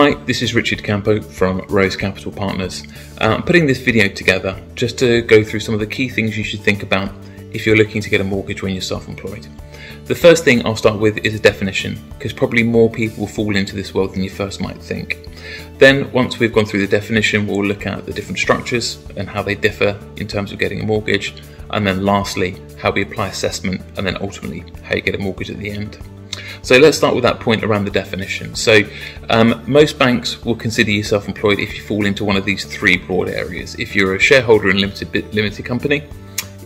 Hi, this is Richard Campo from Rose Capital Partners. Uh, putting this video together just to go through some of the key things you should think about if you're looking to get a mortgage when you're self employed. The first thing I'll start with is a definition, because probably more people fall into this world than you first might think. Then, once we've gone through the definition, we'll look at the different structures and how they differ in terms of getting a mortgage. And then, lastly, how we apply assessment, and then ultimately, how you get a mortgage at the end. So let's start with that point around the definition. So um, most banks will consider you self-employed if you fall into one of these three broad areas. If you're a shareholder in a limited limited company,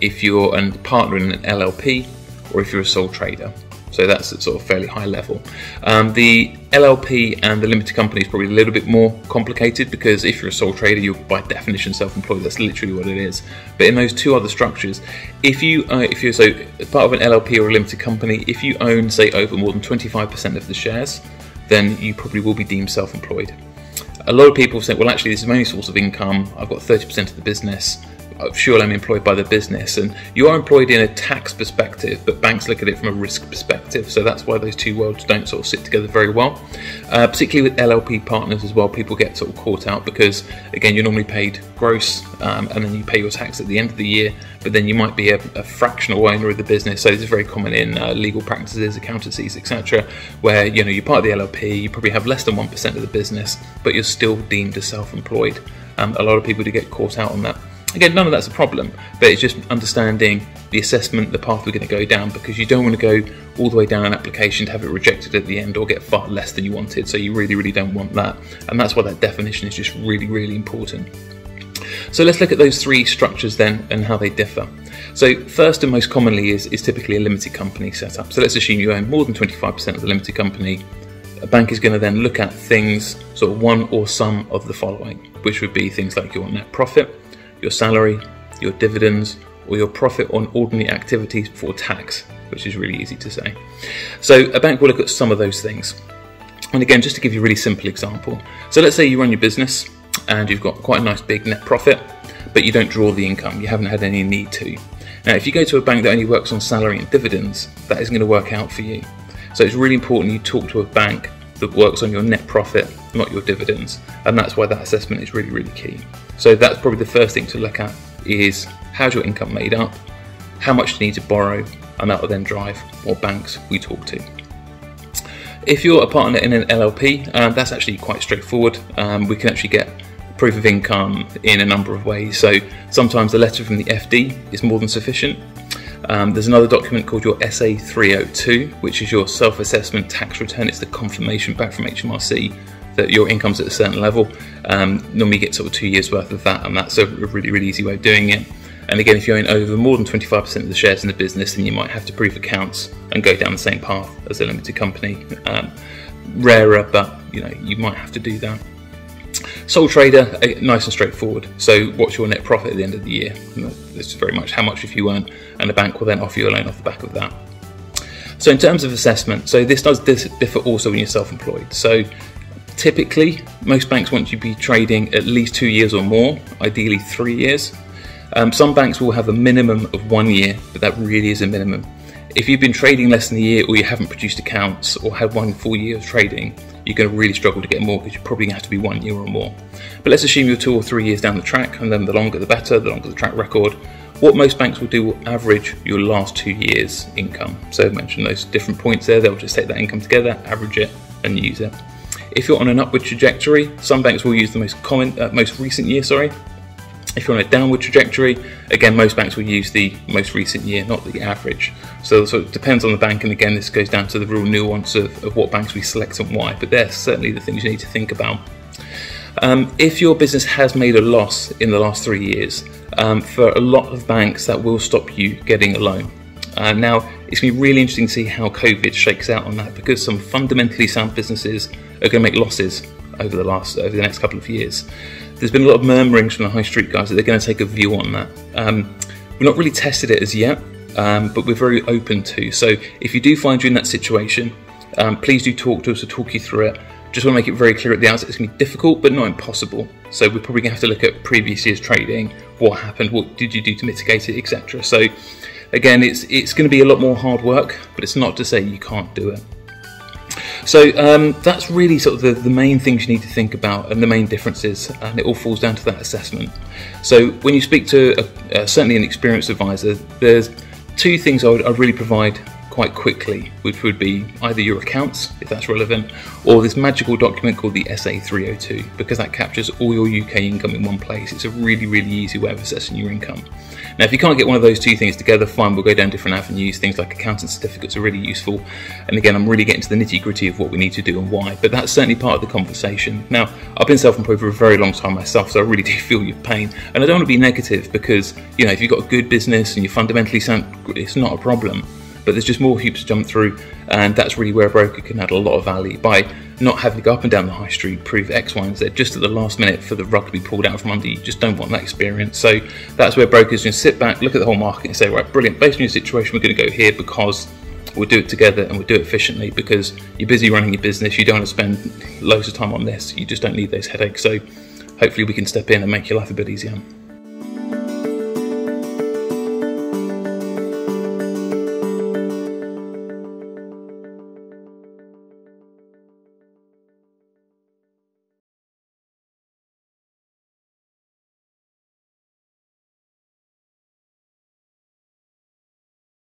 if you're a partner in an LLP, or if you're a sole trader. So that's at sort of fairly high level. Um, the LLP and the limited company is probably a little bit more complicated because if you're a sole trader, you're by definition self-employed. That's literally what it is. But in those two other structures, if you uh, if you're so part of an LLP or a limited company, if you own say over more than 25% of the shares, then you probably will be deemed self-employed. A lot of people say, well, actually, this is my only source of income. I've got 30% of the business sure I'm employed by the business and you are employed in a tax perspective but banks look at it from a risk perspective so that's why those two worlds don't sort of sit together very well. Uh, particularly with LLP partners as well people get sort of caught out because again you're normally paid gross um, and then you pay your tax at the end of the year but then you might be a, a fractional owner of the business. So this is very common in uh, legal practices accountancies etc where you know you're part of the LLP you probably have less than 1% of the business but you're still deemed as self-employed. Um, a lot of people do get caught out on that Again, none of that's a problem, but it's just understanding the assessment, the path we're going to go down, because you don't want to go all the way down an application to have it rejected at the end or get far less than you wanted. So you really, really don't want that. And that's why that definition is just really, really important. So let's look at those three structures then and how they differ. So first and most commonly is, is typically a limited company setup. So let's assume you own more than 25% of the limited company. A bank is going to then look at things, sort of one or some of the following, which would be things like your net profit, your salary, your dividends, or your profit on ordinary activities before tax, which is really easy to say. So, a bank will look at some of those things. And again, just to give you a really simple example. So, let's say you run your business and you've got quite a nice big net profit, but you don't draw the income, you haven't had any need to. Now, if you go to a bank that only works on salary and dividends, that isn't going to work out for you. So, it's really important you talk to a bank that works on your net profit, not your dividends. And that's why that assessment is really, really key. So that's probably the first thing to look at is how's your income made up, how much do you need to borrow, and that will then drive what banks we talk to. If you're a partner in an LLP, um, that's actually quite straightforward. Um, we can actually get proof of income in a number of ways. So sometimes the letter from the FD is more than sufficient. Um, there's another document called your SA 302, which is your self assessment tax return. It's the confirmation back from HMRC that your income's at a certain level. Um, normally, you get sort of two years worth of that, and that's a really, really easy way of doing it. And again, if you own over more than 25% of the shares in the business, then you might have to prove accounts and go down the same path as a limited company. Um, rarer, but you know you might have to do that. Sole trader, eh, nice and straightforward. So, what's your net profit at the end of the year? This is very much how much if you earn, and the bank will then offer you a loan off the back of that. So, in terms of assessment, so this does differ also when you're self-employed. So, typically, most banks want you to be trading at least two years or more, ideally three years. Um, some banks will have a minimum of one year, but that really is a minimum. If you've been trading less than a year or you haven't produced accounts or had one full year of trading, you're going to really struggle to get a mortgage. You're probably going to have to be one year or more. But let's assume you're two or three years down the track, and then the longer the better, the longer the track record. What most banks will do will average your last two years' income. So I mentioned those different points there, they'll just take that income together, average it, and use it. If you're on an upward trajectory, some banks will use the most common, uh, most recent year, sorry, if you're on a downward trajectory, again, most banks will use the most recent year, not the average. So, so it depends on the bank, and again, this goes down to the real nuance of, of what banks we select and why, but they're certainly the things you need to think about. Um, if your business has made a loss in the last three years, um, for a lot of banks, that will stop you getting a loan. Uh, now, it's going to be really interesting to see how COVID shakes out on that because some fundamentally sound businesses are going to make losses over the last over the next couple of years there's been a lot of murmurings from the high street guys that they're going to take a view on that. Um, we've not really tested it as yet, um, but we're very open to. So if you do find you in that situation, um, please do talk to us or talk you through it. Just want to make it very clear at the outset it's going to be difficult but not impossible. So we're probably going to have to look at previous year's trading, what happened, what did you do to mitigate it, etc. So again, it's it's going to be a lot more hard work, but it's not to say you can't do it. So um, that's really sort of the, the main things you need to think about and the main differences, and it all falls down to that assessment. So when you speak to a, uh, certainly an experienced advisor, there's two things I would I'd really provide quite quickly, which would be either your accounts, if that's relevant, or this magical document called the SA302, because that captures all your UK income in one place. It's a really, really easy way of assessing your income. Now, if you can't get one of those two things together, fine, we'll go down different avenues. Things like accountant certificates are really useful. And again, I'm really getting to the nitty gritty of what we need to do and why, but that's certainly part of the conversation. Now, I've been self employed for a very long time myself, so I really do feel your pain. And I don't want to be negative because, you know, if you've got a good business and you're fundamentally sound, it's not a problem but there's just more hoops to jump through, and that's really where a broker can add a lot of value by not having to go up and down the high street, prove X, Y, and Z just at the last minute for the rug to be pulled out from under you. Just don't want that experience. So that's where brokers just sit back, look at the whole market, and say, right, brilliant, based on your situation, we're going to go here because we'll do it together and we'll do it efficiently because you're busy running your business, you don't want to spend loads of time on this, you just don't need those headaches. So hopefully we can step in and make your life a bit easier.